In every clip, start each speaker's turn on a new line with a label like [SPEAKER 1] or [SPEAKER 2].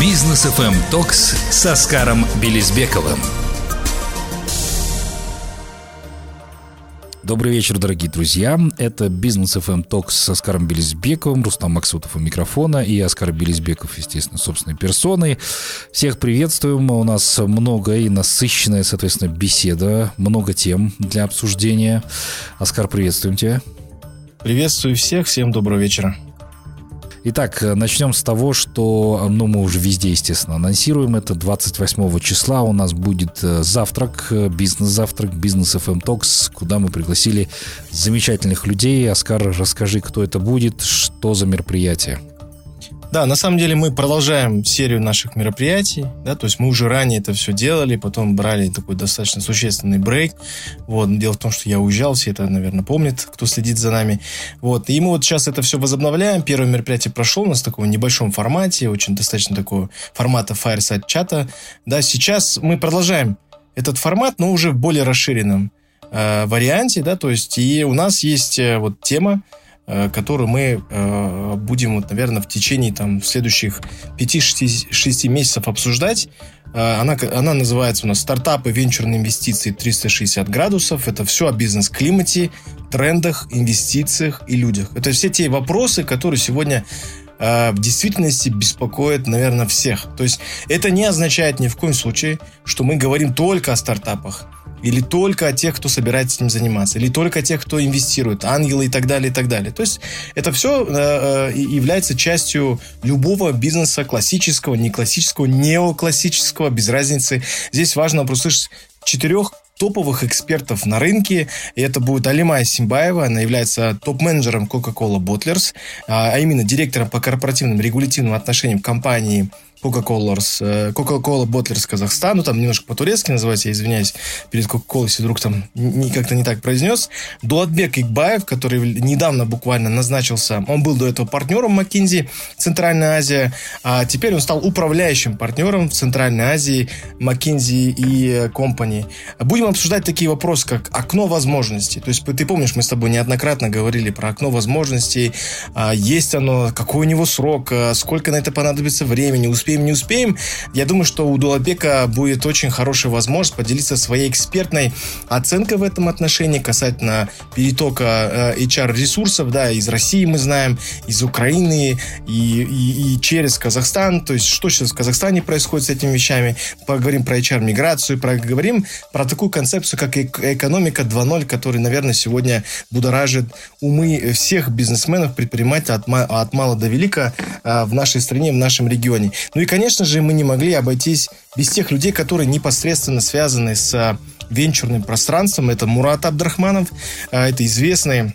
[SPEAKER 1] Business FM Talks с Аскаром Билисбековым.
[SPEAKER 2] Добрый вечер, дорогие друзья. Это Business FM Talks с Аскаром Билисбековым, Рустам Максутов у микрофона и Аскар Билисбеков, естественно, собственной персоной. Всех приветствуем. У нас много и насыщенная, соответственно, беседа, много тем для обсуждения. Аскар, приветствуем тебя.
[SPEAKER 3] Приветствую всех, всем доброго вечера.
[SPEAKER 2] Итак, начнем с того, что ну, мы уже везде, естественно, анонсируем это. 28 числа у нас будет э, завтрак, э, бизнес-завтрак, бизнес FM Talks, куда мы пригласили замечательных людей. Оскар, расскажи, кто это будет, что за мероприятие.
[SPEAKER 3] Да, на самом деле мы продолжаем серию наших мероприятий, да, то есть мы уже ранее это все делали, потом брали такой достаточно существенный брейк, вот, дело в том, что я уезжал, все это, наверное, помнят, кто следит за нами, вот, и мы вот сейчас это все возобновляем, первое мероприятие прошло у нас в таком небольшом формате, очень достаточно такого формата Fireside чата, да, сейчас мы продолжаем этот формат, но уже в более расширенном э, варианте, да, то есть и у нас есть э, вот тема, Э, которую мы э, будем, вот, наверное, в течение там, следующих 5-6 месяцев обсуждать. Э, она, она называется у нас «Стартапы, венчурные инвестиции 360 градусов». Это все о бизнес-климате, трендах, инвестициях и людях. Это все те вопросы, которые сегодня в действительности беспокоит, наверное, всех. То есть это не означает ни в коем случае, что мы говорим только о стартапах или только о тех, кто собирается этим заниматься, или только о тех, кто инвестирует, ангелы и так далее, и так далее. То есть это все э, э является частью любого бизнеса классического, не классического, неоклассического, без разницы. Здесь важно просто услышать четырех топовых экспертов на рынке. И это будет Алимая Симбаева. Она является топ-менеджером Coca-Cola Bottlers, а, а именно директором по корпоративным регулятивным отношениям компании Coca-Cola, э, Coca-Cola Bottlers Казахстан, ну там немножко по-турецки называется, я извиняюсь перед Coca-Cola, если вдруг там как-то не так произнес. Дуатбек Игбаев, который недавно буквально назначился, он был до этого партнером McKinsey Центральная Азия, а теперь он стал управляющим партнером в Центральной Азии McKinsey и Company. Будем обсуждать такие вопросы, как окно возможностей. То есть ты помнишь, мы с тобой неоднократно говорили про окно возможностей, а, есть оно, какой у него срок, а, сколько на это понадобится времени, успеем успеем, не успеем. Я думаю, что у Дулабека будет очень хорошая возможность поделиться своей экспертной оценкой в этом отношении касательно перетока э, HR-ресурсов, да, из России мы знаем, из Украины и, и, и через Казахстан, то есть что сейчас в Казахстане происходит с этими вещами, поговорим про HR-миграцию, поговорим про такую концепцию, как экономика 2.0, которая, наверное, сегодня будоражит умы всех бизнесменов, предпринимателей от, от мала до велика э, в нашей стране, в нашем регионе. Ну и, конечно же, мы не могли обойтись без тех людей, которые непосредственно связаны с а, венчурным пространством. Это Мурат Абдрахманов, а, это известный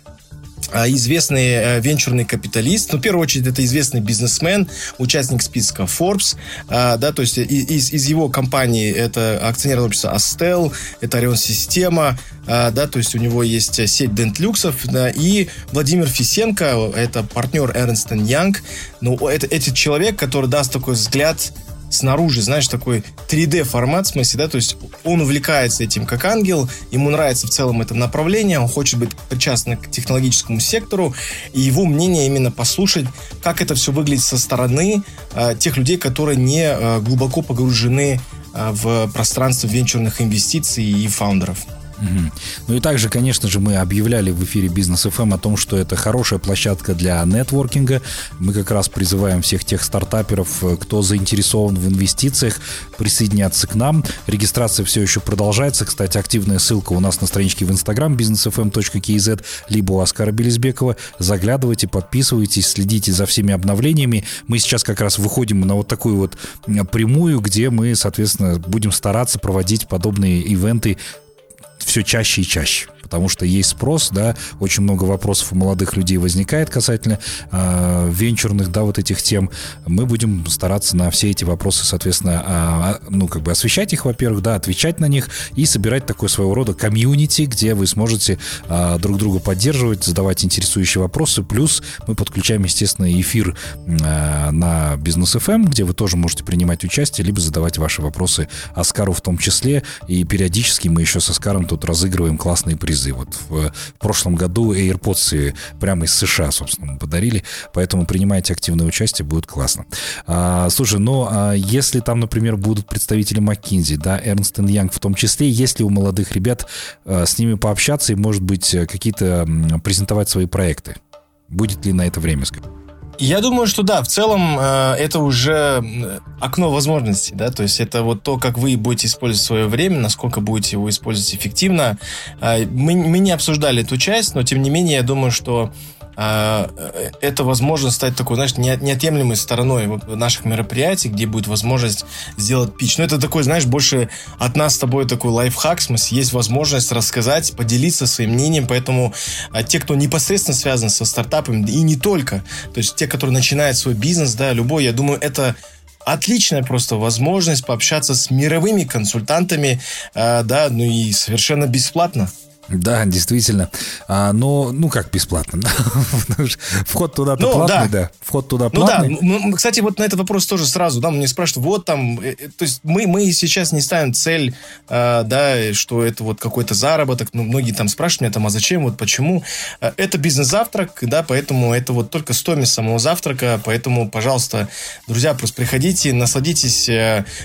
[SPEAKER 3] известный э, венчурный капиталист, ну, в первую очередь, это известный бизнесмен, участник списка Forbes, да, то есть из, из его компании это акционерное общество Astel, это Орион Система, да, то есть у него есть сеть Дентлюксов, да, и Владимир Фисенко, это партнер Эрнстен Янг, ну, это, это человек, который даст такой взгляд снаружи, знаешь, такой 3D формат, в смысле, да, то есть он увлекается этим как ангел, ему нравится в целом это направление, он хочет быть причастен к технологическому сектору, и его мнение именно послушать, как это все выглядит со стороны э, тех людей, которые не э, глубоко погружены э, в пространство венчурных инвестиций и фаундеров.
[SPEAKER 2] Угу. Ну и также, конечно же, мы объявляли в эфире Бизнес FM о том, что это хорошая площадка для нетворкинга. Мы как раз призываем всех тех стартаперов, э, кто заинтересован в инвестициях, присоединяться к нам. Регистрация все еще продолжается. Кстати, активная ссылка у нас на страничке в Instagram businessfm.kz, либо у Оскара Белизбекова. Заглядывайте, подписывайтесь, следите за всеми обновлениями. Мы сейчас как раз выходим на вот такую вот прямую, где мы, соответственно, будем стараться проводить подобные ивенты все чаще и чаще потому что есть спрос, да, очень много вопросов у молодых людей возникает касательно э, венчурных, да, вот этих тем. Мы будем стараться на все эти вопросы, соответственно, э, ну, как бы освещать их, во-первых, да, отвечать на них и собирать такой своего рода комьюнити, где вы сможете э, друг друга поддерживать, задавать интересующие вопросы. Плюс мы подключаем, естественно, эфир э, на Бизнес FM, эм, где вы тоже можете принимать участие, либо задавать ваши вопросы Оскару в том числе. И периодически мы еще с Оскаром тут разыгрываем классные призы призы. Вот в прошлом году AirPods прямо из США, собственно, подарили, поэтому принимайте активное участие, будет классно. А, слушай, ну, а если там, например, будут представители McKinsey, да, Ernst Young в том числе, если у молодых ребят а, с ними пообщаться и, может быть, какие-то презентовать свои проекты? Будет ли на это время, скажем?
[SPEAKER 3] Я думаю, что да, в целом э, это уже окно возможностей, да, то есть это вот то, как вы будете использовать свое время, насколько будете его использовать эффективно. Э, мы, мы не обсуждали эту часть, но тем не менее я думаю, что это возможно стать такой, знаешь, неотъемлемой стороной наших мероприятий, где будет возможность сделать пич. Но это такой, знаешь, больше от нас с тобой такой лайфхак, в смысле, есть возможность рассказать, поделиться своим мнением, поэтому а, те, кто непосредственно связан со стартапами, и не только, то есть те, которые начинают свой бизнес, да, любой, я думаю, это отличная просто возможность пообщаться с мировыми консультантами, э, да, ну и совершенно бесплатно.
[SPEAKER 2] Да, действительно. А, но, ну как бесплатно? Вход туда-то ну, платный, да. да. Вход туда платный.
[SPEAKER 3] Ну да, кстати, вот на этот вопрос тоже сразу, да, мне спрашивают, вот там, э, э, то есть мы, мы сейчас не ставим цель, э, да, что это вот какой-то заработок, ну, многие там спрашивают меня там, а зачем, вот почему. Э, это бизнес-завтрак, да, поэтому это вот только стоимость самого завтрака, поэтому, пожалуйста, друзья, просто приходите, насладитесь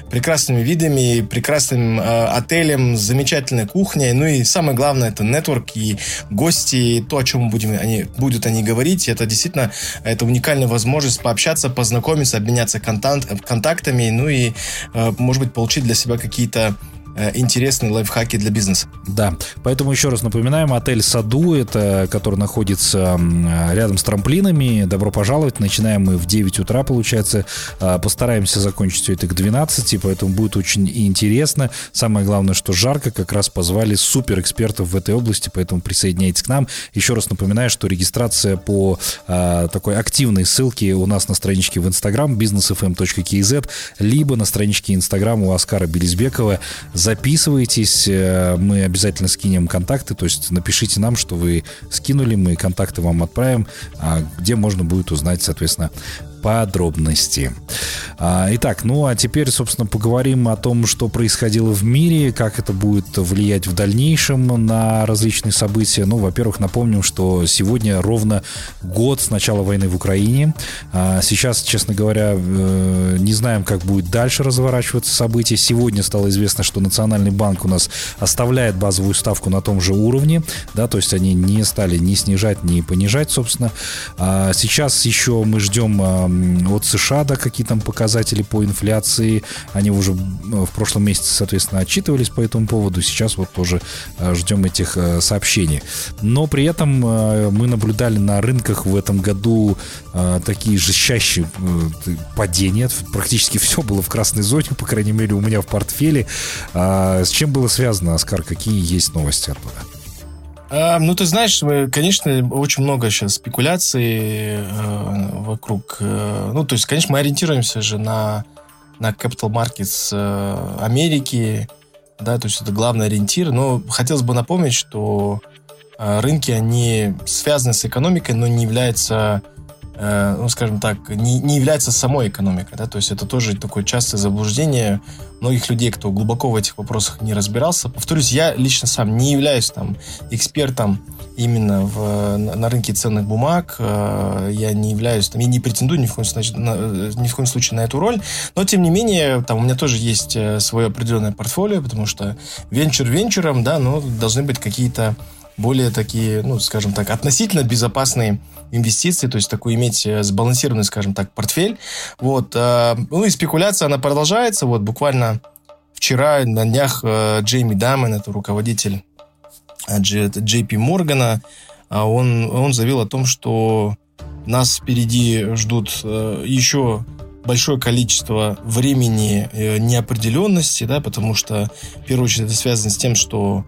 [SPEAKER 3] прекрасными видами, прекрасным э, отелем, замечательной кухней, ну и самое главное, это нетворк и гости, то, о чем будем, они, будут они говорить, это действительно это уникальная возможность пообщаться, познакомиться, обменяться контакт, контактами, ну и, э, может быть, получить для себя какие-то интересные лайфхаки для бизнеса.
[SPEAKER 2] Да, поэтому еще раз напоминаем, отель Саду, это, который находится рядом с трамплинами. Добро пожаловать. Начинаем мы в 9 утра, получается. А, постараемся закончить все это к 12, поэтому будет очень интересно. Самое главное, что жарко, как раз позвали супер экспертов в этой области, поэтому присоединяйтесь к нам. Еще раз напоминаю, что регистрация по а, такой активной ссылке у нас на страничке в Инстаграм businessfm.kz, либо на страничке Инстаграм у Оскара Белизбекова записывайтесь, э, мы обязательно скинем контакты, то есть напишите нам, что вы скинули, мы контакты вам отправим, а где можно будет узнать, соответственно, подробности. А, итак, ну а теперь, собственно, поговорим о том, что происходило в мире, как это будет влиять в дальнейшем на различные события. Ну, во-первых, напомним, что сегодня ровно год с начала войны в Украине. А, сейчас, честно говоря, э, не знаем, как будет дальше разворачиваться события. Сегодня стало известно, что Национальный банк у нас оставляет базовую ставку на том же уровне, да, то есть они не стали ни снижать, ни понижать, собственно. А сейчас еще мы ждем от США, да, какие там показатели по инфляции. Они уже в прошлом месяце, соответственно, отчитывались по этому поводу. Сейчас вот тоже э, ждем этих э, сообщений. Но при этом э, мы наблюдали на рынках в этом году такие жестчайшие падения. Практически все было в красной зоне, по крайней мере, у меня в портфеле. А с чем было связано, Оскар? Какие есть новости оттуда?
[SPEAKER 3] А, ну, ты знаешь, конечно, очень много сейчас спекуляций э, вокруг. Э, ну, то есть, конечно, мы ориентируемся же на, на capital markets э, Америки, да, то есть это главный ориентир. Но хотелось бы напомнить, что рынки, они связаны с экономикой, но не являются Э, ну, скажем так, не, не является самой экономикой, да, то есть это тоже такое частое заблуждение. Многих людей, кто глубоко в этих вопросах не разбирался. Повторюсь, я лично сам не являюсь там экспертом именно в, на рынке ценных бумаг, э, я не являюсь, там, я не претендую ни в, коем случае, на, ни в коем случае на эту роль, но тем не менее, там у меня тоже есть э, свое определенное портфолио, потому что венчур венчуром, да, но должны быть какие-то более такие, ну, скажем так, относительно безопасные инвестиции, то есть такой иметь э, сбалансированный, скажем так, портфель. Вот. Э, ну и спекуляция, она продолжается. Вот буквально вчера на днях э, Джейми Дамен, это руководитель JP Моргана, он, он заявил о том, что нас впереди ждут еще большое количество времени неопределенности, да, потому что, в первую очередь, это связано с тем, что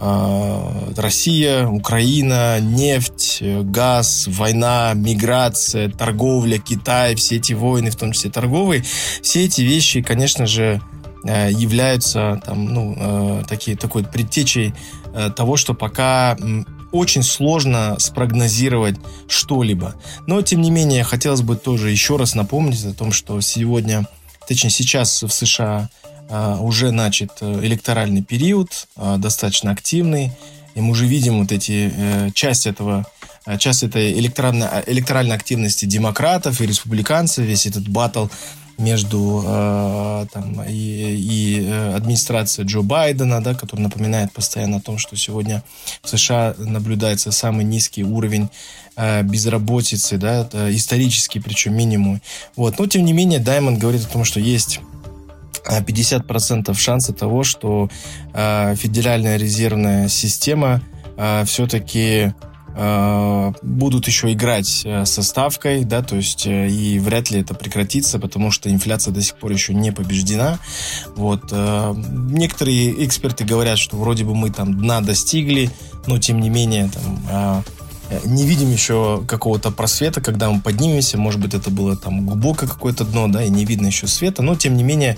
[SPEAKER 3] Россия, Украина, нефть, газ, война, миграция, торговля, Китай, все эти войны, в том числе торговые, все эти вещи, конечно же, э, являются там, ну, э, такие, такой предтечей э, того, что пока очень сложно спрогнозировать что-либо. Но, тем не менее, хотелось бы тоже еще раз напомнить о том, что сегодня, точнее сейчас в США а, уже начат э, электоральный период, а, достаточно активный. и мы уже видим вот эти, э, часть этого часть этой электоральной, электоральной активности демократов и республиканцев, весь этот батл между э, там, и, и э, администрацией Джо Байдена, да, который напоминает постоянно о том, что сегодня в США наблюдается самый низкий уровень э, безработицы, да, исторический, причем минимум. Вот. Но, тем не менее, Даймонд говорит о том, что есть 50% шанса того, что э, Федеральная резервная система э, все-таки Э, будут еще играть э, со ставкой, да, то есть э, и вряд ли это прекратится, потому что инфляция до сих пор еще не побеждена. Вот. Некоторые эксперты говорят, что вроде бы мы там дна достигли, но тем не менее там не видим еще какого-то просвета, когда мы поднимемся, может быть, это было там глубокое какое-то дно, да, и не видно еще света, но, тем не менее,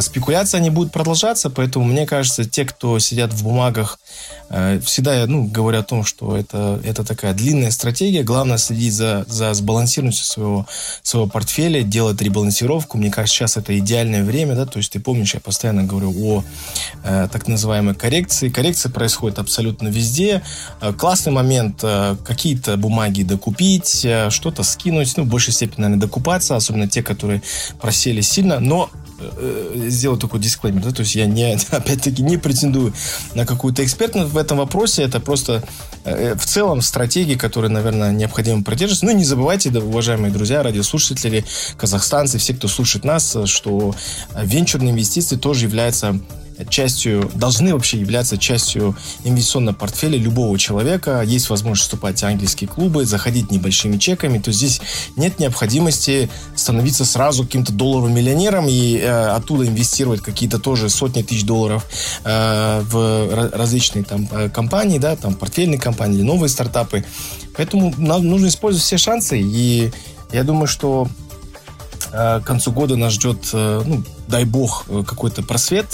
[SPEAKER 3] спекуляции, они будут продолжаться, поэтому, мне кажется, те, кто сидят в бумагах Э, всегда я ну, говорю о том, что это, это такая длинная стратегия. Главное следить за, за сбалансированностью своего, своего портфеля, делать ребалансировку. Мне кажется, сейчас это идеальное время. Да? То есть ты помнишь, я постоянно говорю о э, так называемой коррекции. Коррекция происходит абсолютно везде. Э, классный момент э, какие-то бумаги докупить, э, что-то скинуть. Ну, в большей степени, наверное, докупаться, особенно те, которые просели сильно. Но Э, сделать такой дисклеймер, да, то есть я не, опять-таки, не претендую на какую-то экспертность в этом вопросе, это просто э, в целом стратегии, которые, наверное, необходимо продерживаться. Ну и не забывайте, да, уважаемые друзья, радиослушатели, казахстанцы, все, кто слушает нас, что венчурные инвестиции тоже являются частью, должны вообще являться частью инвестиционного портфеля любого человека. Есть возможность вступать в английские клубы, заходить небольшими чеками. То есть здесь нет необходимости становиться сразу каким-то долларовым миллионером и э, оттуда инвестировать какие-то тоже сотни тысяч долларов э, в различные там э, компании, да, там портфельные компании или новые стартапы. Поэтому нам нужно использовать все шансы. И я думаю, что э, к концу года нас ждет, э, ну, дай бог, какой-то просвет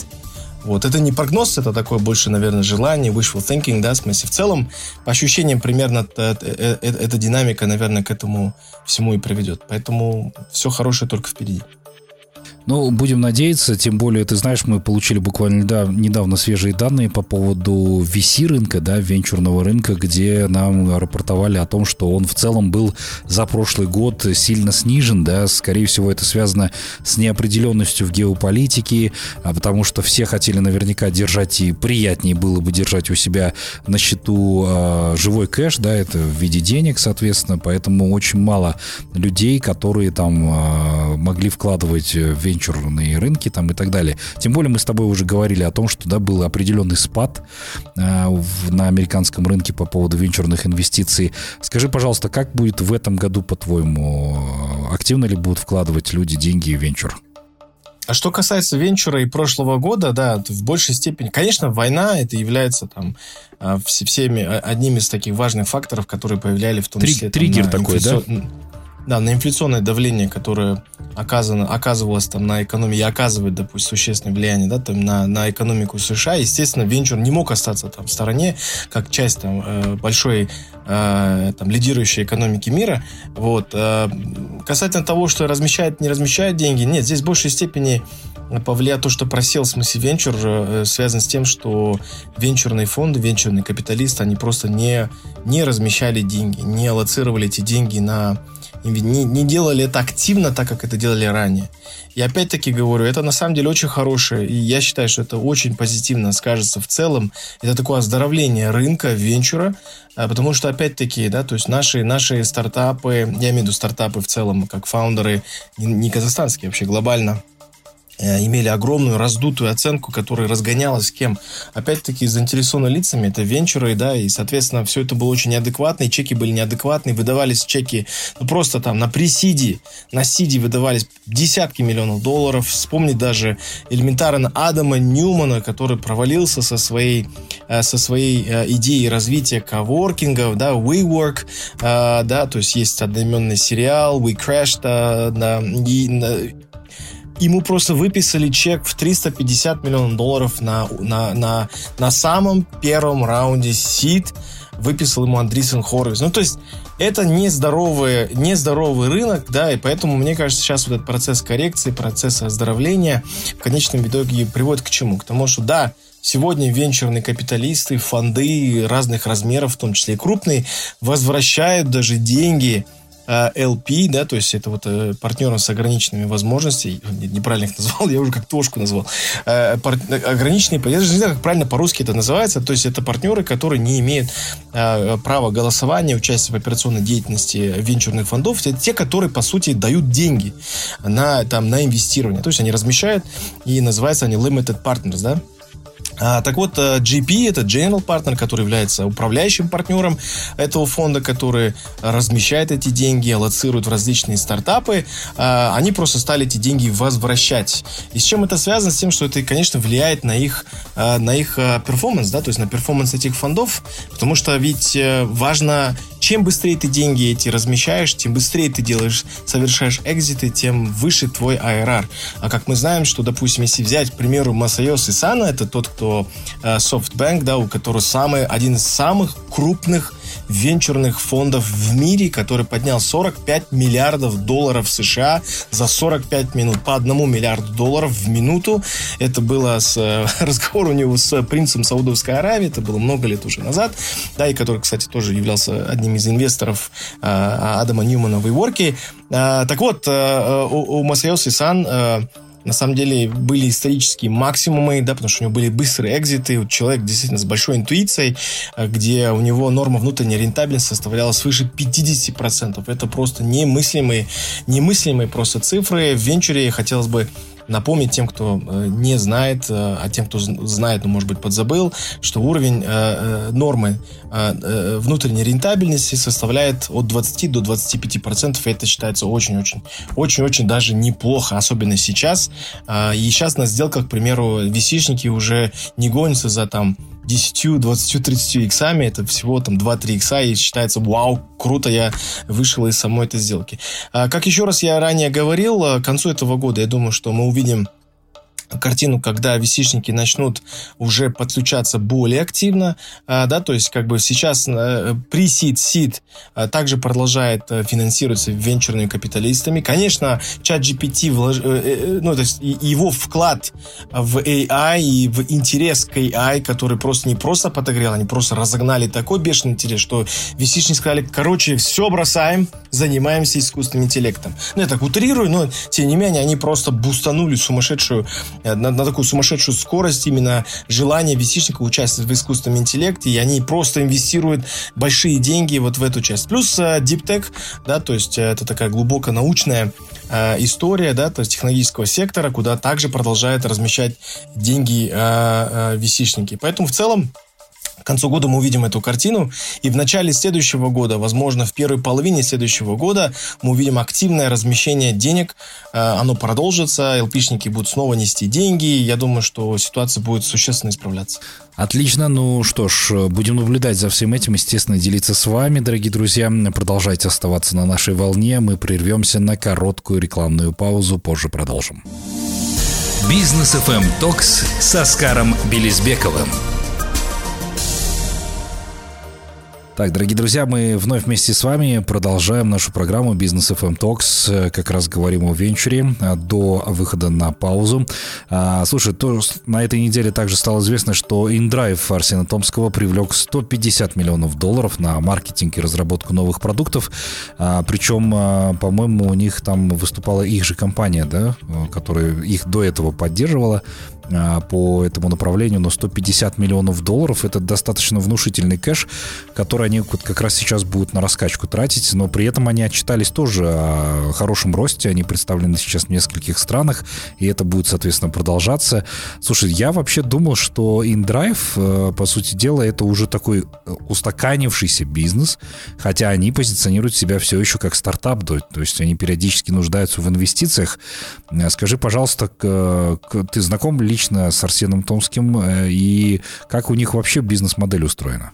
[SPEAKER 3] вот, это не прогноз, это такое больше, наверное, желание, wishful thinking, да, в смысле, в целом, по ощущениям, примерно эта динамика, наверное, к этому всему и приведет. Поэтому все хорошее только впереди.
[SPEAKER 2] Ну, будем надеяться, тем более, ты знаешь, мы получили буквально недавно свежие данные по поводу VC рынка, да, венчурного рынка, где нам рапортовали о том, что он в целом был за прошлый год сильно снижен, да, скорее всего, это связано с неопределенностью в геополитике, а потому что все хотели наверняка держать, и приятнее было бы держать у себя на счету э, живой кэш, да, это в виде денег, соответственно, поэтому очень мало людей, которые там э, могли вкладывать в венчурные рынки там и так далее. Тем более мы с тобой уже говорили о том, что да, был определенный спад э, в, на американском рынке по поводу венчурных инвестиций. Скажи, пожалуйста, как будет в этом году, по-твоему, активно ли будут вкладывать люди деньги в венчур?
[SPEAKER 3] А что касается венчура и прошлого года, да, в большей степени, конечно, война это является там э, всеми одним из таких важных факторов, которые повлияли в том числе.
[SPEAKER 2] Триггер там, такой, инфляцион... да?
[SPEAKER 3] Да, на инфляционное давление, которое оказано, оказывалось там на экономику, и оказывает, допустим, существенное влияние да, там, на, на экономику США, естественно, венчур не мог остаться там в стороне, как часть там, э, большой э, там, лидирующей экономики мира. Вот. Э, касательно того, что размещает, не размещает деньги, нет, здесь в большей степени повлияет то, что просел в смысле венчур, связан с тем, что венчурные фонды, венчурные капиталисты, они просто не, не размещали деньги, не аллоцировали эти деньги на не, не делали это активно, так как это делали ранее. И опять-таки говорю, это на самом деле очень хорошее, и я считаю, что это очень позитивно скажется в целом. Это такое оздоровление рынка, венчура, а, потому что опять-таки, да, то есть наши, наши стартапы, я имею в виду стартапы в целом, как фаундеры, не, не казахстанские, вообще глобально, имели огромную раздутую оценку, которая разгонялась кем? Опять-таки заинтересованными лицами, это венчуры, да, и, соответственно, все это было очень неадекватно, и чеки были неадекватные, выдавались чеки, ну, просто там на пресиде, на сиде выдавались десятки миллионов долларов. Вспомнить даже элементарно Адама Ньюмана, который провалился со своей, э, со своей э, идеей развития коворкингов, да, WeWork, да, то есть есть одноименный сериал We Crashed, да, и ему просто выписали чек в 350 миллионов долларов на, на, на, на самом первом раунде сид. Выписал ему Андрисен Хоровиц. Ну, то есть, это нездоровый, нездоровый рынок, да, и поэтому, мне кажется, сейчас вот этот процесс коррекции, процесс оздоровления в конечном итоге приводит к чему? К тому, что, да, Сегодня венчурные капиталисты, фонды разных размеров, в том числе и крупные, возвращают даже деньги LP, да, то есть это вот э, партнеры с ограниченными возможностями, неправильно их назвал, я уже как тошку назвал, э, ограниченные, я даже не знаю, как правильно по-русски это называется, то есть это партнеры, которые не имеют э, права голосования, участия в операционной деятельности венчурных фондов, это те, которые, по сути, дают деньги на, там, на инвестирование, то есть они размещают, и называются они limited partners, да, а, так вот, GP, это General Partner, который является управляющим партнером этого фонда, который размещает эти деньги, аллоцирует в различные стартапы. А, они просто стали эти деньги возвращать. И с чем это связано? С тем, что это, конечно, влияет на их, а, на их performance, да, то есть на performance этих фондов, потому что ведь э, важно чем быстрее ты деньги эти размещаешь, тем быстрее ты делаешь, совершаешь exit ы, тем выше твой IRR. А как мы знаем, что, допустим, если взять, к примеру, Масаёси Сана, это тот, кто э, SoftBank, да, у которого самый, один из самых крупных венчурных фондов в мире, который поднял 45 миллиардов долларов США за 45 минут, по одному миллиарду долларов в минуту. Это было с, э, разговор у него с принцем Саудовской Аравии, это было много лет уже назад, да, и который, кстати, тоже являлся одним из инвесторов э, Адама Ньюмана в WeWork. Э, так вот, э, у, Масайоси Сан э, на самом деле были исторические максимумы, да, потому что у него были быстрые экзиты, человек действительно с большой интуицией, э, где у него норма внутренней рентабельности составляла свыше 50%. Это просто немыслимые, немыслимые просто цифры. В венчуре хотелось бы напомнить тем, кто э, не знает, э, а тем, кто знает, но, может быть, подзабыл, что уровень э, нормы внутренней рентабельности составляет от 20 до 25 процентов, и это считается очень-очень, очень-очень даже неплохо, особенно сейчас. И сейчас на сделках, к примеру, висишники уже не гонятся за там 10, 20, 30 иксами, это всего там 2-3 икса, и считается, вау, круто, я вышел из самой этой сделки. А, как еще раз я ранее говорил, а, к концу этого года, я думаю, что мы увидим картину, когда висишники начнут уже подключаться более активно, а, да, то есть как бы сейчас при сид сид также продолжает э, финансироваться венчурными капиталистами. Конечно, чат GPT, влож... Э, э, ну, то есть его вклад в AI и в интерес к AI, который просто не просто подогрел, они просто разогнали такой бешеный интерес, что висишники сказали, короче, все бросаем, занимаемся искусственным интеллектом. Ну, я так утрирую, но тем не менее они просто бустанули сумасшедшую Э, на, на такую сумасшедшую скорость именно желание висишников участвовать в искусственном интеллекте, и они просто инвестируют большие деньги вот в эту часть. Плюс э, Deep Tech, да, то есть э, это такая глубоко научная э, история, да, то есть технологического сектора, куда также продолжают размещать деньги э, э, висишники. Поэтому в целом к концу года мы увидим эту картину, и в начале следующего года, возможно, в первой половине следующего года, мы увидим активное размещение денег, э, оно продолжится, ЛПшники будут снова нести деньги, я думаю, что ситуация будет существенно исправляться.
[SPEAKER 2] Отлично, ну что ж, будем наблюдать за всем этим, естественно, делиться с вами, дорогие друзья. Продолжайте оставаться на нашей волне, мы прервемся на короткую рекламную паузу, позже продолжим.
[SPEAKER 1] Бизнес FM Токс с Оскаром Белизбековым.
[SPEAKER 2] Так, дорогие друзья, мы вновь вместе с вами продолжаем нашу программу Бизнес FM Talks. Как раз говорим о венчуре а, до выхода на паузу. А, слушай, то, на этой неделе также стало известно, что InDrive Арсена Томского привлек 150 миллионов долларов на маркетинг и разработку новых продуктов. А, причем, по-моему, у них там выступала их же компания, да, которая их до этого поддерживала. А, по этому направлению, но 150 миллионов долларов это достаточно внушительный кэш, который они вот как раз сейчас будут на раскачку тратить, но при этом они отчитались тоже о хорошем росте, они представлены сейчас в нескольких странах, и это будет, соответственно, продолжаться. Слушай, я вообще думал, что InDrive, э, по сути дела, это уже такой э, устаканившийся бизнес, хотя они позиционируют себя все еще как стартап, то есть они периодически нуждаются в инвестициях. Э, скажи, пожалуйста, ты знаком лично с Арсеном Томским, э, и как у них вообще бизнес-модель устроена?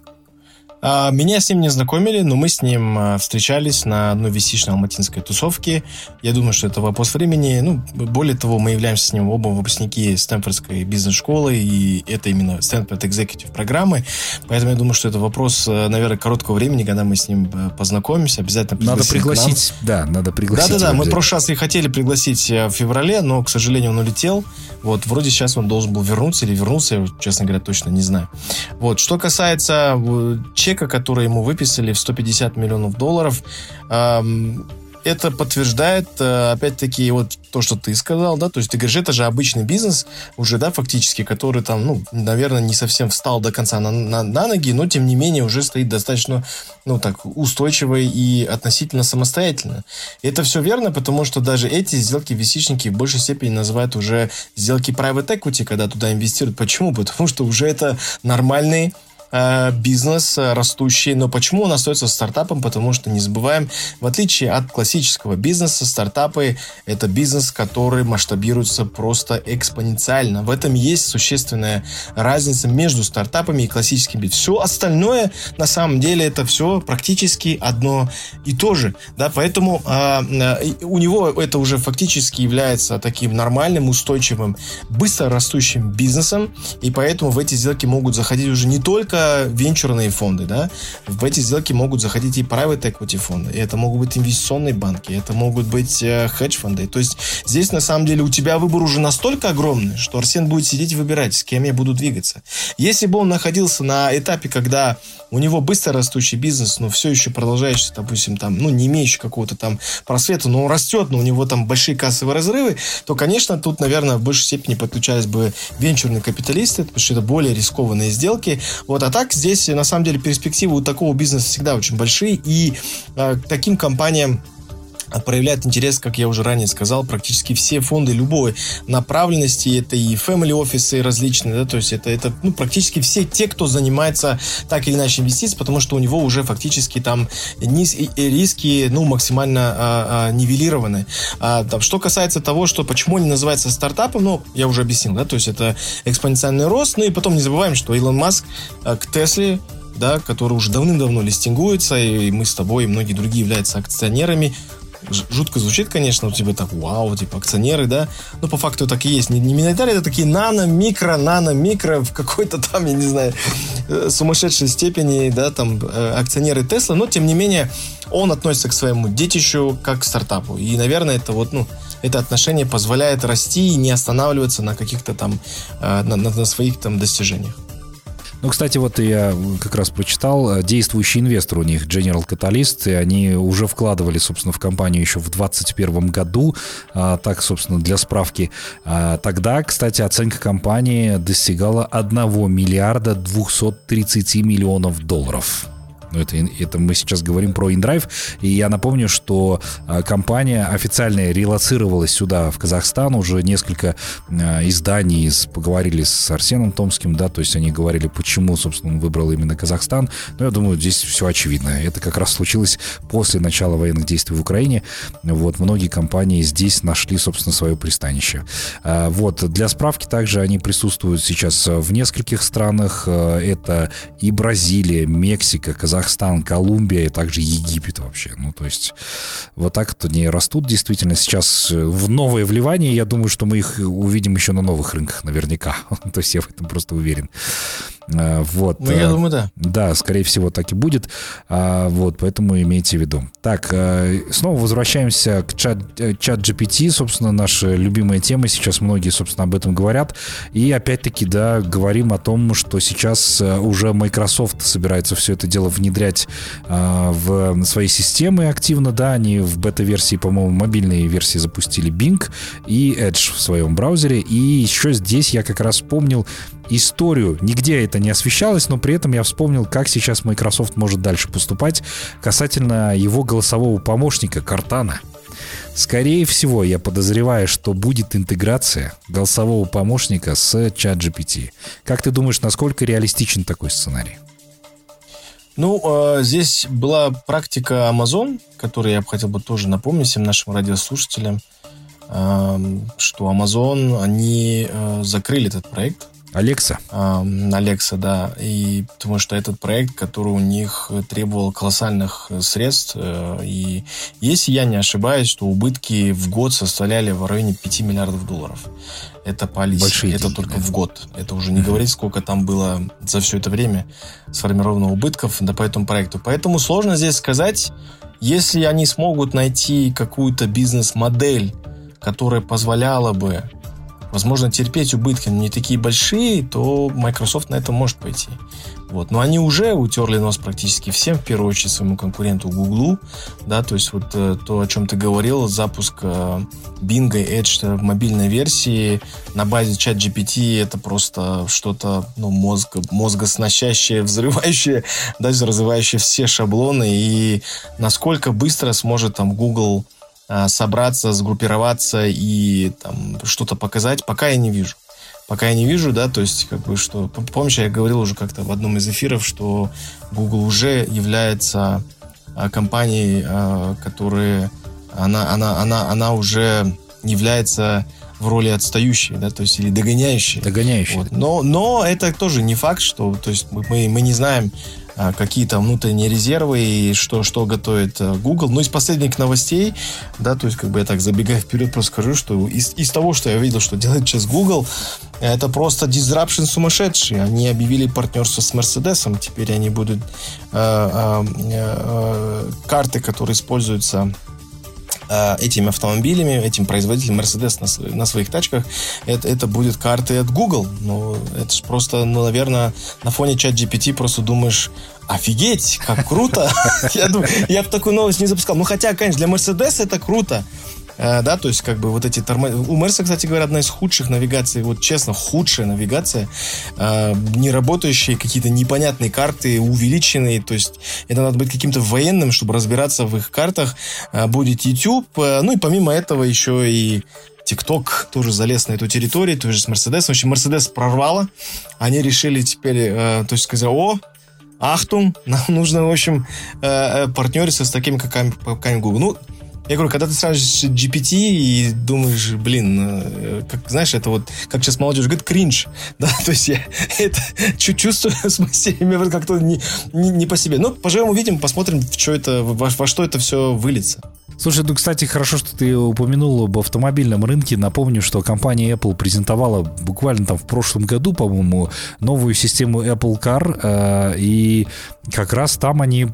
[SPEAKER 3] А, меня с ним не знакомили, но мы с ним а, встречались на одной висичной алматинской тусовке. Я думаю, что это вопрос времени. Ну, более того, мы являемся с ним оба выпускники Стэнфордской бизнес-школы, и это именно Стэнфорд Executive программы. Поэтому я думаю, что это вопрос, э, наверное, короткого времени, когда мы с ним э, познакомимся. Обязательно
[SPEAKER 2] Надо пригласить, да, надо пригласить.
[SPEAKER 3] Да-да-да, мы в прошлый раз и хотели пригласить э, в феврале, но, к сожалению, он улетел. Вот, вроде сейчас он должен был вернуться или вернулся, я, честно говоря, точно не знаю. Вот, что касается чека, который ему выписали в 150 миллионов долларов, это подтверждает, э, опять-таки, вот то, что ты сказал, да, то есть ты говоришь, это же обычный бизнес уже, да, фактически, который там, ну, наверное, не совсем встал до конца на, на, на ноги, но, тем не менее, уже стоит достаточно, ну, так, устойчиво и относительно самостоятельно. И это все верно, потому что даже эти сделки висичники в большей степени называют уже сделки private equity, когда туда инвестируют. Почему? Потому что уже это нормальные бизнес э, растущий. Но почему он остается стартапом? Потому что, не забываем, в отличие от классического бизнеса, стартапы — это бизнес, который масштабируется просто экспоненциально. В этом есть существенная разница между стартапами и классическим бизнесом. Все остальное, на самом деле, это все практически одно и то же. Да? Поэтому э, у него это уже фактически является таким нормальным, устойчивым, быстро растущим бизнесом, и поэтому в эти сделки могут заходить уже не только только венчурные фонды, да, в эти сделки могут заходить и private equity фонды, это могут быть инвестиционные банки, это могут быть э, хедж-фонды. То есть здесь на самом деле у тебя выбор уже настолько огромный, что Арсен будет сидеть и выбирать, с кем я буду двигаться. Если бы он находился на этапе, когда у него быстро растущий бизнес, но все еще продолжающий, допустим, там, ну, не имеющий какого-то там просвета, но он растет, но у него там большие кассовые разрывы, то, конечно, тут, наверное, в большей степени подключались бы венчурные капиталисты, потому что это более рискованные сделки. Вот, а так здесь, на самом деле, перспективы у такого бизнеса всегда очень большие, и э, таким компаниям проявляет интерес, как я уже ранее сказал, практически все фонды любой направленности, это и family офисы различные, да, то есть это, это ну, практически все те, кто занимается так или иначе инвестициями, потому что у него уже фактически там низ, риски ну, максимально а, а, нивелированы. А, там, что касается того, что почему они называются стартапом, ну, я уже объяснил, да, то есть это экспоненциальный рост, ну и потом не забываем, что Илон Маск а, к Тесле да, который уже давным-давно листингуется, и мы с тобой и многие другие являются акционерами, жутко звучит, конечно, у тебя так, вау, типа акционеры, да, но по факту так и есть. Не, не миноритарии, это такие нано, микро, нано, микро, в какой-то там, я не знаю, э, сумасшедшей степени, да, там, э, акционеры Тесла, но, тем не менее, он относится к своему детищу как к стартапу. И, наверное, это вот, ну, это отношение позволяет расти и не останавливаться на каких-то там, э, на, на своих там достижениях.
[SPEAKER 2] Ну, кстати, вот я как раз прочитал, э, действующий инвестор у них, General Catalyst, и они уже вкладывали, собственно, в компанию еще в 2021 году. А, так, собственно, для справки. А, тогда, кстати, оценка компании достигала 1 миллиарда 230 миллионов долларов. Ну, это, это мы сейчас говорим про InDrive. И я напомню, что а, компания официально релацировалась сюда, в Казахстан. Уже несколько а, изданий поговорили с Арсеном Томским, да, то есть они говорили, почему, собственно, он выбрал именно Казахстан. Но я думаю, здесь все очевидно. Это как раз случилось после начала военных действий в Украине. Вот, многие компании здесь нашли, собственно, свое пристанище. А, вот, для справки также они присутствуют сейчас в нескольких странах. Это и Бразилия, Мексика, Казахстан, Казахстан, Колумбия и также Египет вообще. Ну, то есть вот так вот они растут действительно. Сейчас э, в новое вливание, я думаю, что мы их увидим еще на новых рынках наверняка. то есть я в этом просто уверен. А, вот.
[SPEAKER 3] Ну, я э, думаю, да.
[SPEAKER 2] Да, скорее всего, так и будет. А, вот, поэтому имейте в виду. Так, э, снова возвращаемся к чат, чат GPT, собственно, наша любимая тема. Сейчас многие, собственно, об этом говорят. И опять-таки, да, говорим о том, что сейчас уже Microsoft собирается все это дело внедрять в свои системы активно, да, они в бета-версии, по-моему, мобильные версии запустили Bing и Edge в своем браузере. И еще здесь я как раз вспомнил историю. Нигде это не освещалось, но при этом я вспомнил, как сейчас Microsoft может дальше поступать касательно его голосового помощника Картана. Скорее всего, я подозреваю, что будет интеграция голосового помощника с ChatGPT. Как ты думаешь, насколько реалистичен такой сценарий?
[SPEAKER 3] Ну, э, здесь была практика Amazon, которую я бы хотел бы тоже напомнить всем нашим радиослушателям, что Amazon, они э, закрыли этот проект,
[SPEAKER 2] Алекса.
[SPEAKER 3] Алекса, да. И потому что этот проект, который у них требовал колоссальных средств. Э, и если я не ошибаюсь, то убытки в год составляли в районе 5 миллиардов долларов. Это по Алисе.
[SPEAKER 2] Большие
[SPEAKER 3] это
[SPEAKER 2] деньги,
[SPEAKER 3] только
[SPEAKER 2] да.
[SPEAKER 3] в год. Это уже не говорить, сколько там было за все это время сформировано убытков да, по этому проекту. Поэтому сложно здесь сказать, если они смогут найти какую-то бизнес-модель, которая позволяла бы возможно, терпеть убытки не такие большие, то Microsoft на это может пойти. Вот. Но они уже утерли нос практически всем, в первую очередь своему конкуренту Google, да, то есть вот э, то, о чем ты говорил, запуск э, Bing и Edge в мобильной версии на базе чат GPT это просто что-то, ну, мозг, мозгоснащащее, взрывающее, даже развивающее все шаблоны и насколько быстро сможет там Google собраться, сгруппироваться и там что-то показать, пока я не вижу. Пока я не вижу, да, то есть, как бы, что... Помнишь, я говорил уже как-то в одном из эфиров, что Google уже является а, компанией, а, которая... Она, она, она, она уже является в роли отстающей, да, то есть или догоняющей.
[SPEAKER 2] Догоняющей.
[SPEAKER 3] Вот. Но, но это тоже не факт, что, то есть мы, мы не знаем, а, какие там внутренние резервы и что, что готовит э, Google. Ну, из последних новостей, да, то есть как бы я так забегая вперед просто скажу, что из, из того, что я видел, что делает сейчас Google, это просто disruption сумасшедший. Они объявили партнерство с Мерседесом. Теперь они будут э, э, э, карты, которые используются э, этими автомобилями, этим производителем Mercedes на, на своих тачках, это, это будет карты от Google. Ну, это же просто, ну, наверное, на фоне чат GPT просто думаешь, офигеть, как круто. Я, думаю, я бы такую новость не запускал. Ну, хотя, конечно, для Mercedes это круто. Uh, да, то есть как бы вот эти тормоза... У Мерса, кстати говоря, одна из худших навигаций, вот честно, худшая навигация, uh, не работающие какие-то непонятные карты, увеличенные, то есть это надо быть каким-то военным, чтобы разбираться в их картах. Uh, будет YouTube, ну и помимо этого еще и ТикТок тоже залез на эту территорию, тоже с Мерседесом. В общем, Мерседес прорвало. Они решили теперь, то есть сказать, о, Ахтум, нам нужно, в общем, партнериться с такими, как Google. Ну, я говорю, когда ты сразу GPT и думаешь, блин, как, знаешь, это вот, как сейчас молодежь говорит, кринж, да, то есть я это чувствую, в смысле, мне как-то не, не, не по себе. Ну, поживем, увидим, посмотрим, в что это, во, во что это все выльется.
[SPEAKER 2] Слушай, ну, кстати, хорошо, что ты упомянул об автомобильном рынке. Напомню, что компания Apple презентовала буквально там в прошлом году, по-моему, новую систему Apple Car, э, и как раз там они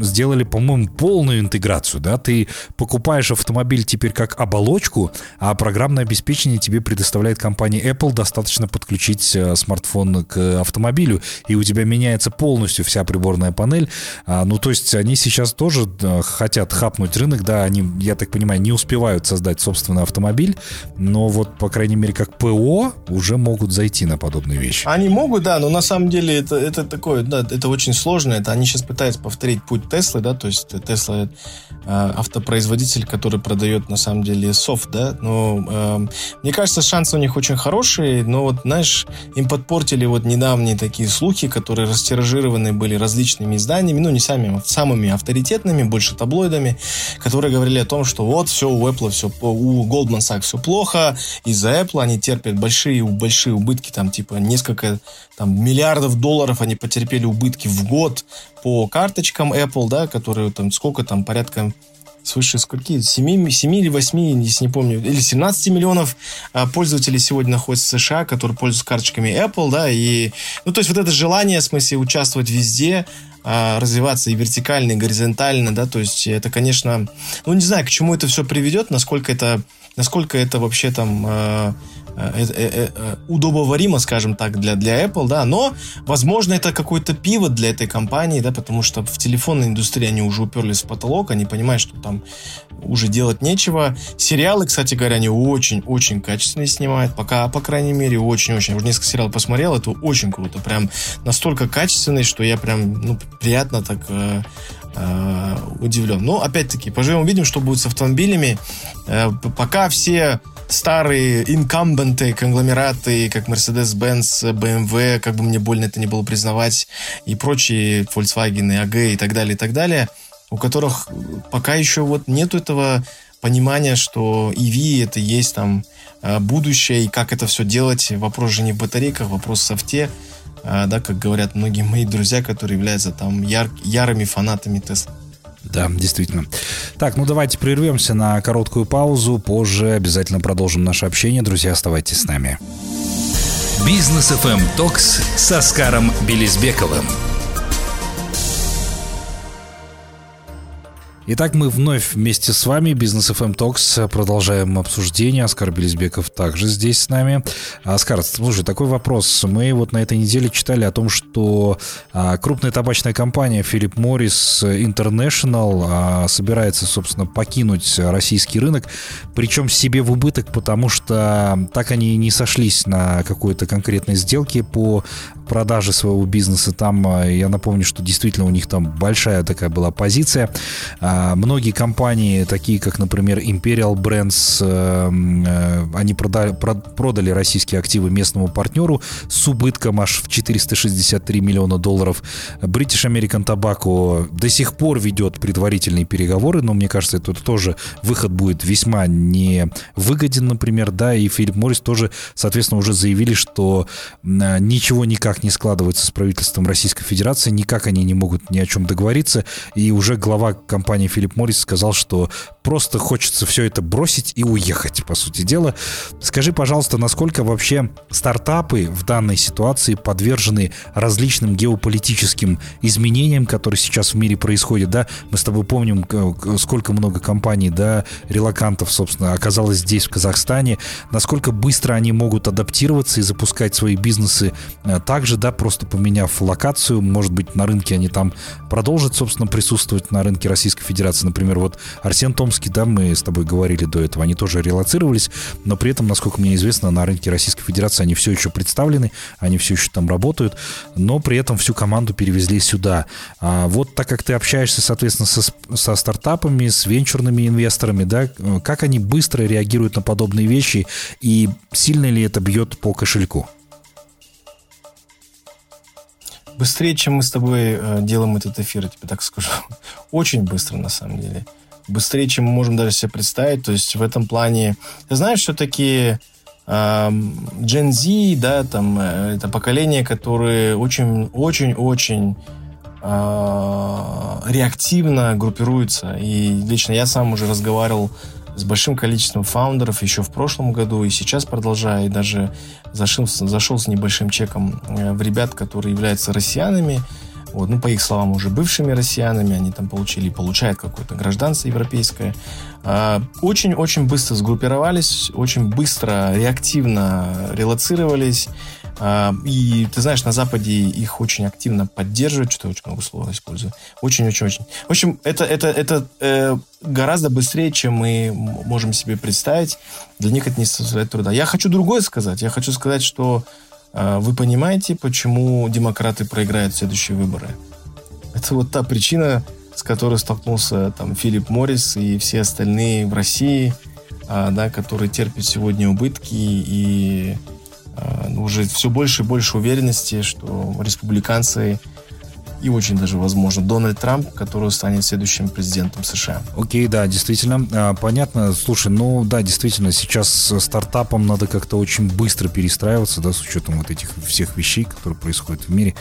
[SPEAKER 2] сделали, по-моему, полную интеграцию, да, ты покупаешь автомобиль теперь как оболочку, а программное обеспечение тебе предоставляет компания Apple, достаточно подключить э, смартфон к автомобилю, и у тебя меняется полностью вся приборная панель, а, ну, то есть они сейчас тоже э, хотят хапнуть рынок, да, они, я так понимаю, не успевают создать собственный автомобиль, но вот, по крайней мере, как ПО уже могут зайти на подобные вещи.
[SPEAKER 3] Они могут, да, но на самом деле это, это такое, да, это очень сложно, это они сейчас пытаются повторить путь Теслы, да, то есть Тесла э, автопроизводитель, который продает на самом деле софт, да, но э, мне кажется, шансы у них очень хорошие, но вот, знаешь, им подпортили вот недавние такие слухи, которые растиражированы были различными изданиями, ну, не самими, самыми авторитетными, больше таблоидами, которые говорили о том, что вот все у Apple, все, у Goldman Sachs все плохо, из-за Apple они терпят большие, большие убытки, там, типа, несколько там, миллиардов долларов они потерпели убытки в год по карточкам Apple, да, которые там сколько там, порядка свыше скольки, 7, 7 или 8, если не помню, или 17 миллионов а, пользователей сегодня находятся в США, которые пользуются карточками Apple, да, и, ну, то есть вот это желание, в смысле, участвовать везде, а, развиваться и вертикально, и горизонтально, да, то есть это, конечно, ну, не знаю, к чему это все приведет, насколько это, насколько это вообще там а, удобоваримо, скажем так, для, для Apple, да, но, возможно, это какой-то пивот для этой компании, да, потому что в телефонной индустрии они уже уперлись в потолок, они понимают, что там уже делать нечего. Сериалы, кстати говоря, они очень-очень качественные снимают, пока, по крайней мере, очень-очень. Уже несколько сериалов посмотрел, это очень круто, прям настолько качественный, что я прям, ну, приятно так э, э, удивлен. Но, опять-таки, поживем увидим, что будет с автомобилями. Э, пока все старые инкамбенты, конгломераты, как Mercedes-Benz, BMW, как бы мне больно это не было признавать, и прочие Volkswagen, AG и так далее, и так далее, у которых пока еще вот нету этого понимание, что EV это есть там э, будущее, и как это все делать. Вопрос же не в батарейках, вопрос в софте. А, да, как говорят многие мои друзья, которые являются там яр, ярыми фанатами Тесла.
[SPEAKER 2] Да, действительно. Так, ну давайте прервемся на короткую паузу. Позже обязательно продолжим наше общение. Друзья, оставайтесь с нами.
[SPEAKER 1] Бизнес FM Токс с Оскаром Белизбековым.
[SPEAKER 2] Итак, мы вновь вместе с вами, Бизнес FM Talks, продолжаем обсуждение. Оскар Белизбеков также здесь с нами. Оскар, слушай, такой вопрос. Мы вот на этой неделе читали о том, что а, крупная табачная компания Philip Morris International а, собирается, собственно, покинуть российский рынок, причем себе в убыток, потому что так они не сошлись на какой-то конкретной сделке по продаже своего бизнеса. Там, а, я напомню, что действительно у них там большая такая была позиция. А, многие компании, такие как, например, Imperial Brands, э, э, они продали, продали российские активы местному партнеру с убытком аж в 463 миллиона долларов. British American Tobacco до сих пор ведет предварительные переговоры, но мне кажется, это тоже выход будет весьма невыгоден, например, да, и Филипп Моррис тоже, соответственно, уже заявили, что ничего никак не складывается с правительством Российской Федерации, никак они не могут ни о чем договориться, и уже глава компании Филипп Моррис сказал, что просто хочется все это бросить и уехать, по сути дела. Скажи, пожалуйста, насколько вообще стартапы в данной ситуации подвержены различным геополитическим изменениям, которые сейчас в мире происходят, да? Мы с тобой помним, сколько много компаний, да, релакантов, собственно, оказалось здесь, в Казахстане, насколько быстро они могут адаптироваться и запускать свои бизнесы э, также, да, просто поменяв локацию, может быть, на рынке они там продолжат, собственно, присутствовать на рынке Российской Федерации. Например, вот Арсен Томский, да, мы с тобой говорили до этого, они тоже релацировались, но при этом, насколько мне известно, на рынке Российской Федерации они все еще представлены, они все еще там работают, но при этом всю команду перевезли сюда. А вот так как ты общаешься, соответственно, со, со стартапами, с венчурными инвесторами, да, как они быстро реагируют на подобные вещи и сильно ли это бьет по кошельку?
[SPEAKER 3] Быстрее, чем мы с тобой э, делаем этот эфир, я тебе так скажу. Очень быстро, на самом деле. Быстрее, чем мы можем даже себе представить. То есть в этом плане... Ты знаешь, э, Gen Z, да, там, э, это поколение, которые очень-очень-очень э, реактивно группируются. И лично я сам уже разговаривал с большим количеством фаундеров еще в прошлом году и сейчас продолжаю, и даже зашел, зашел с небольшим чеком э, в ребят, которые являются россиянами, вот, ну, по их словам, уже бывшими россиянами, они там получили и получают какое-то гражданство европейское. А, очень-очень быстро сгруппировались, очень быстро, реактивно релацировались, а, и ты знаешь, на Западе их очень активно поддерживают, что очень много слова использую. Очень-очень-очень. В общем, это, это, это э, гораздо быстрее, чем мы можем себе представить. Для них это не составляет труда. Я хочу другое сказать. Я хочу сказать, что вы понимаете, почему демократы проиграют следующие выборы. Это вот та причина, с которой столкнулся там Филипп Моррис и все остальные в России, э, да, которые терпят сегодня убытки и а, уже все больше и больше уверенности, что республиканцы и очень даже, возможно, Дональд Трамп, который станет следующим президентом США.
[SPEAKER 2] Окей, да, действительно, а, понятно. Слушай, ну да, действительно, сейчас стартапам надо как-то очень быстро перестраиваться, да, с учетом вот этих всех вещей, которые происходят в мире.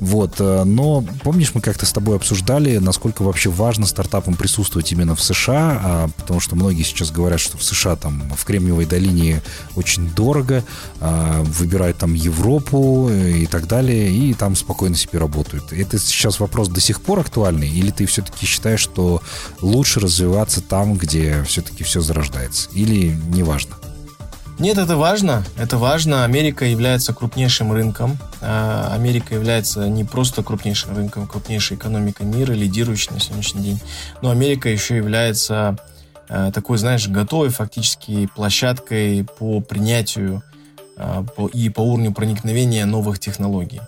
[SPEAKER 2] Вот, э, но помнишь, мы как-то с тобой обсуждали, насколько вообще важно стартапам присутствовать именно в США, а, потому что многие сейчас говорят, что в США там в Кремниевой долине очень дорого, а, выбирают там Европу и так далее, и там спокойно себе работают. Это сейчас вопрос до сих пор актуальный, или ты все-таки считаешь, что лучше развиваться там, где все-таки все зарождается, или не важно?
[SPEAKER 3] Нет, это важно. Это важно. Америка является крупнейшим рынком. А, Америка является не просто крупнейшим рынком, а крупнейшей экономикой мира, лидирующей на сегодняшний день. Но Америка еще является а, такой, знаешь, готовой фактически площадкой по принятию и по уровню проникновения новых технологий.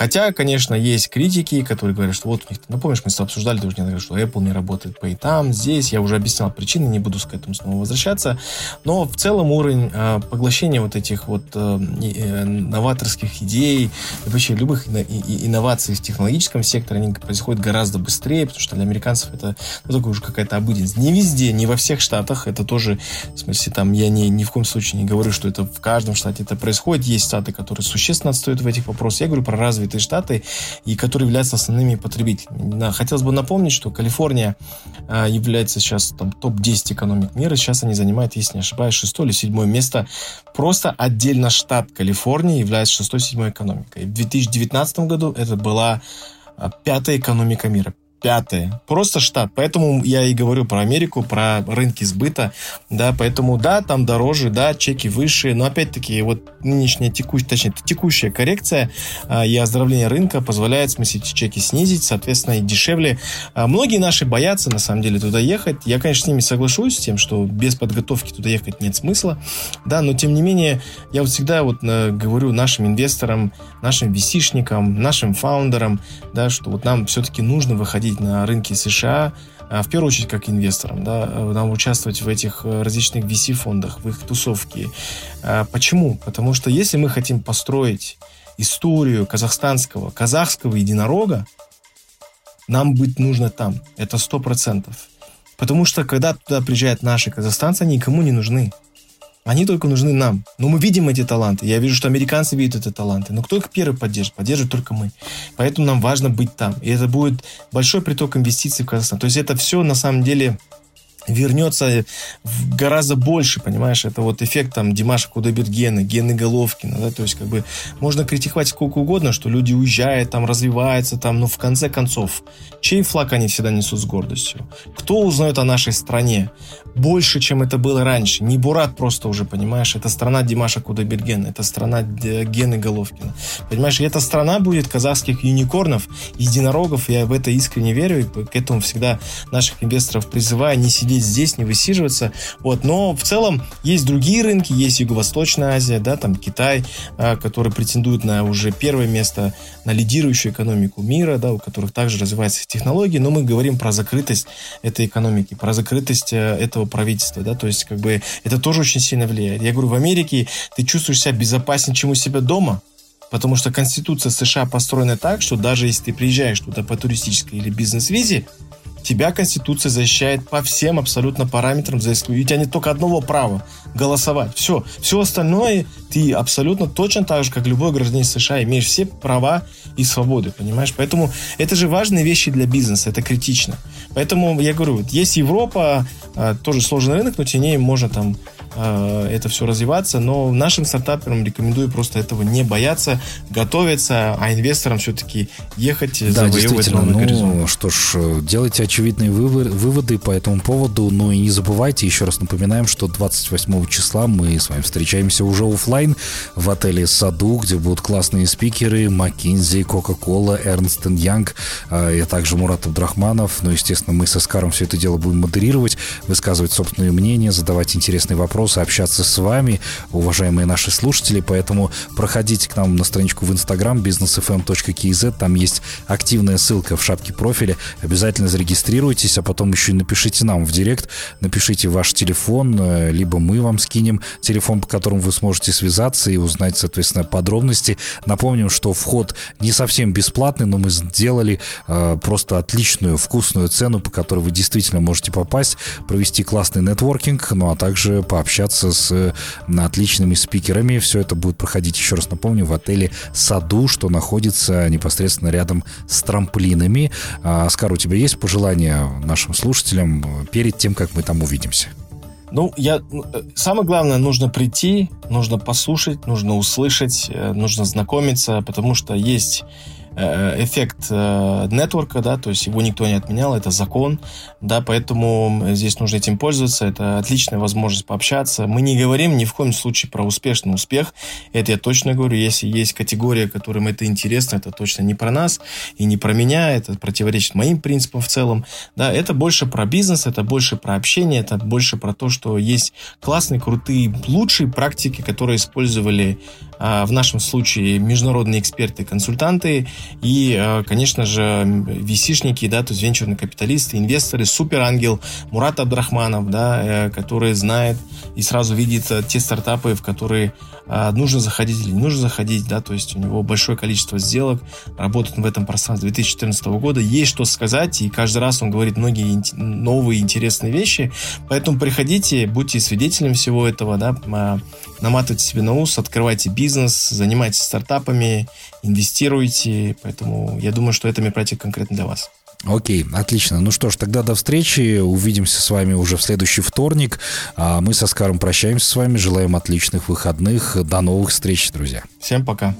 [SPEAKER 3] Хотя, конечно, есть критики, которые говорят, что вот у них, ну, помнишь, мы с тобой обсуждали тоже недавно, что Apple не работает по и там, здесь. Я уже объяснял причины, не буду к этому снова возвращаться. Но в целом уровень э, поглощения вот этих вот э, э, новаторских идей и вообще любых инноваций в технологическом секторе, они происходят гораздо быстрее, потому что для американцев это ну, такая уже какая-то обыденность. Не везде, не во всех штатах, это тоже, в смысле, там, я не, ни в коем случае не говорю, что это в каждом штате это происходит. Есть штаты, которые существенно отстают в этих вопросах. Я говорю про развитые штаты, и которые являются основными потребителями. Хотелось бы напомнить, что Калифорния а, является сейчас там топ-10 экономик мира. Сейчас они занимают, если не ошибаюсь, шестое или седьмое место. Просто отдельно штат Калифорния является шестой-седьмой экономикой. В 2019 году это была а, пятая экономика мира пятое. Просто штат. Поэтому я и говорю про Америку, про рынки сбыта. Да, поэтому да, там дороже, да, чеки выше. Но опять-таки вот нынешняя текущая, точнее, текущая коррекция а, и оздоровление рынка позволяет, в смысле, чеки снизить, соответственно, и дешевле. А, многие наши боятся, на самом деле, туда ехать. Я, конечно, с ними соглашусь, с тем, что без подготовки туда ехать нет смысла. Да, но тем не менее, я вот всегда вот э, говорю нашим инвесторам, нашим VC-шникам, нашим фаундерам, да, что вот нам все-таки нужно выходить выходить на рынки США, а, в первую очередь как инвесторам, да, нам участвовать в этих э, различных VC-фондах, в их тусовке. А, почему? Потому что если мы хотим построить историю казахстанского, казахского единорога, нам быть нужно там. Это сто процентов. Потому что когда туда приезжают наши казахстанцы, они никому не нужны. Они только нужны нам. Но мы видим эти таланты. Я вижу, что американцы видят эти таланты. Но кто их первый поддержит? Поддержит только мы. Поэтому нам важно быть там. И это будет большой приток инвестиций в Казахстан. То есть это все на самом деле вернется гораздо больше, понимаешь, это вот эффект там Димаша Кудайбергена, Гены Головкина, да, то есть как бы можно критиковать сколько угодно, что люди уезжают, там развиваются, там, но в конце концов, чей флаг они всегда несут с гордостью? Кто узнает о нашей стране? Больше, чем это было раньше. Не Бурат просто уже, понимаешь, это страна Димаша Кудайбергена, это страна Гены Головкина, понимаешь, и эта страна будет казахских юникорнов, единорогов, я в это искренне верю, и к этому всегда наших инвесторов призываю не сидеть здесь, не высиживаться. Вот. Но в целом есть другие рынки, есть Юго-Восточная Азия, да, там Китай, а, который претендует на уже первое место, на лидирующую экономику мира, да, у которых также развиваются технологии, но мы говорим про закрытость этой экономики, про закрытость э, этого правительства, да, то есть как бы это тоже очень сильно влияет. Я говорю, в Америке ты чувствуешь себя безопаснее, чем у себя дома, Потому что Конституция США построена так, что даже если ты приезжаешь туда по туристической или бизнес-визе, тебя Конституция защищает по всем абсолютно параметрам, за исключением. У тебя нет только одного права голосовать. Все. Все остальное ты абсолютно точно так же, как любой гражданин США, имеешь все права и свободы, понимаешь? Поэтому это же важные вещи для бизнеса, это критично. Поэтому я говорю, вот есть Европа, а, тоже сложный рынок, но тем не можно там а, это все развиваться, но нашим стартаперам рекомендую просто этого не бояться, готовиться, а инвесторам все-таки ехать,
[SPEAKER 2] да, завоевывать новый ну, горизонт. что ж, делайте очевидные выводы по этому поводу, но и не забывайте, еще раз напоминаем, что 28 числа мы с вами встречаемся уже офлайн в отеле «Саду», где будут классные спикеры McKinsey, Coca-Cola, Ernst Young, а, и также Мурат Абдрахманов. Ну, естественно, мы с Эскаром все это дело будем модерировать, высказывать собственные мнения, задавать интересные вопросы вопросы, общаться с вами, уважаемые наши слушатели. Поэтому проходите к нам на страничку в Instagram businessfm.kz. Там есть активная ссылка в шапке профиля. Обязательно зарегистрируйтесь, а потом еще и напишите нам в директ. Напишите ваш телефон, э, либо мы вам скинем телефон, по которому вы сможете связаться и узнать, соответственно, подробности. Напомним, что вход не совсем бесплатный, но мы сделали э, просто отличную, вкусную цену, по которой вы действительно можете попасть, провести классный нетворкинг, ну а также пообщаться пообщаться с э, отличными спикерами. Все это будет проходить, еще раз напомню, в отеле «Саду», что находится непосредственно рядом с трамплинами. А, Оскар, у тебя есть пожелания нашим слушателям э, перед тем, как мы там увидимся?
[SPEAKER 3] Ну, я... Э, самое главное, нужно прийти, нужно послушать, нужно услышать, нужно знакомиться, потому что есть эффект э, нетворка, да, то есть его никто не отменял, это закон, да, поэтому здесь нужно этим пользоваться, это отличная возможность пообщаться. Мы не говорим ни в коем случае про успешный успех, это я точно говорю, если есть категория, которым это интересно, это точно не про нас и не про меня, это противоречит моим принципам в целом, да, это больше про бизнес, это больше про общение, это больше про то, что есть классные, крутые, лучшие практики, которые использовали в нашем случае международные эксперты, консультанты и, конечно же, VC-шники, да, то есть венчурные капиталисты, инвесторы, суперангел Мурат Абдрахманов, да, который знает и сразу видит те стартапы, в которые нужно заходить или не нужно заходить, да, то есть у него большое количество сделок, работает в этом пространстве 2014 года, есть что сказать, и каждый раз он говорит многие новые интересные вещи, поэтому приходите, будьте свидетелем всего этого, да, наматывайте себе на ус, открывайте бизнес, занимайтесь стартапами, инвестируйте, поэтому я думаю, что это мероприятие конкретно для вас.
[SPEAKER 2] Окей, отлично. Ну что ж, тогда до встречи. Увидимся с вами уже в следующий вторник. А мы со Скаром прощаемся с вами. Желаем отличных выходных. До новых встреч, друзья.
[SPEAKER 3] Всем пока.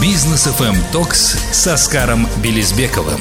[SPEAKER 1] Бизнес FM Токс с Оскаром Белизбековым.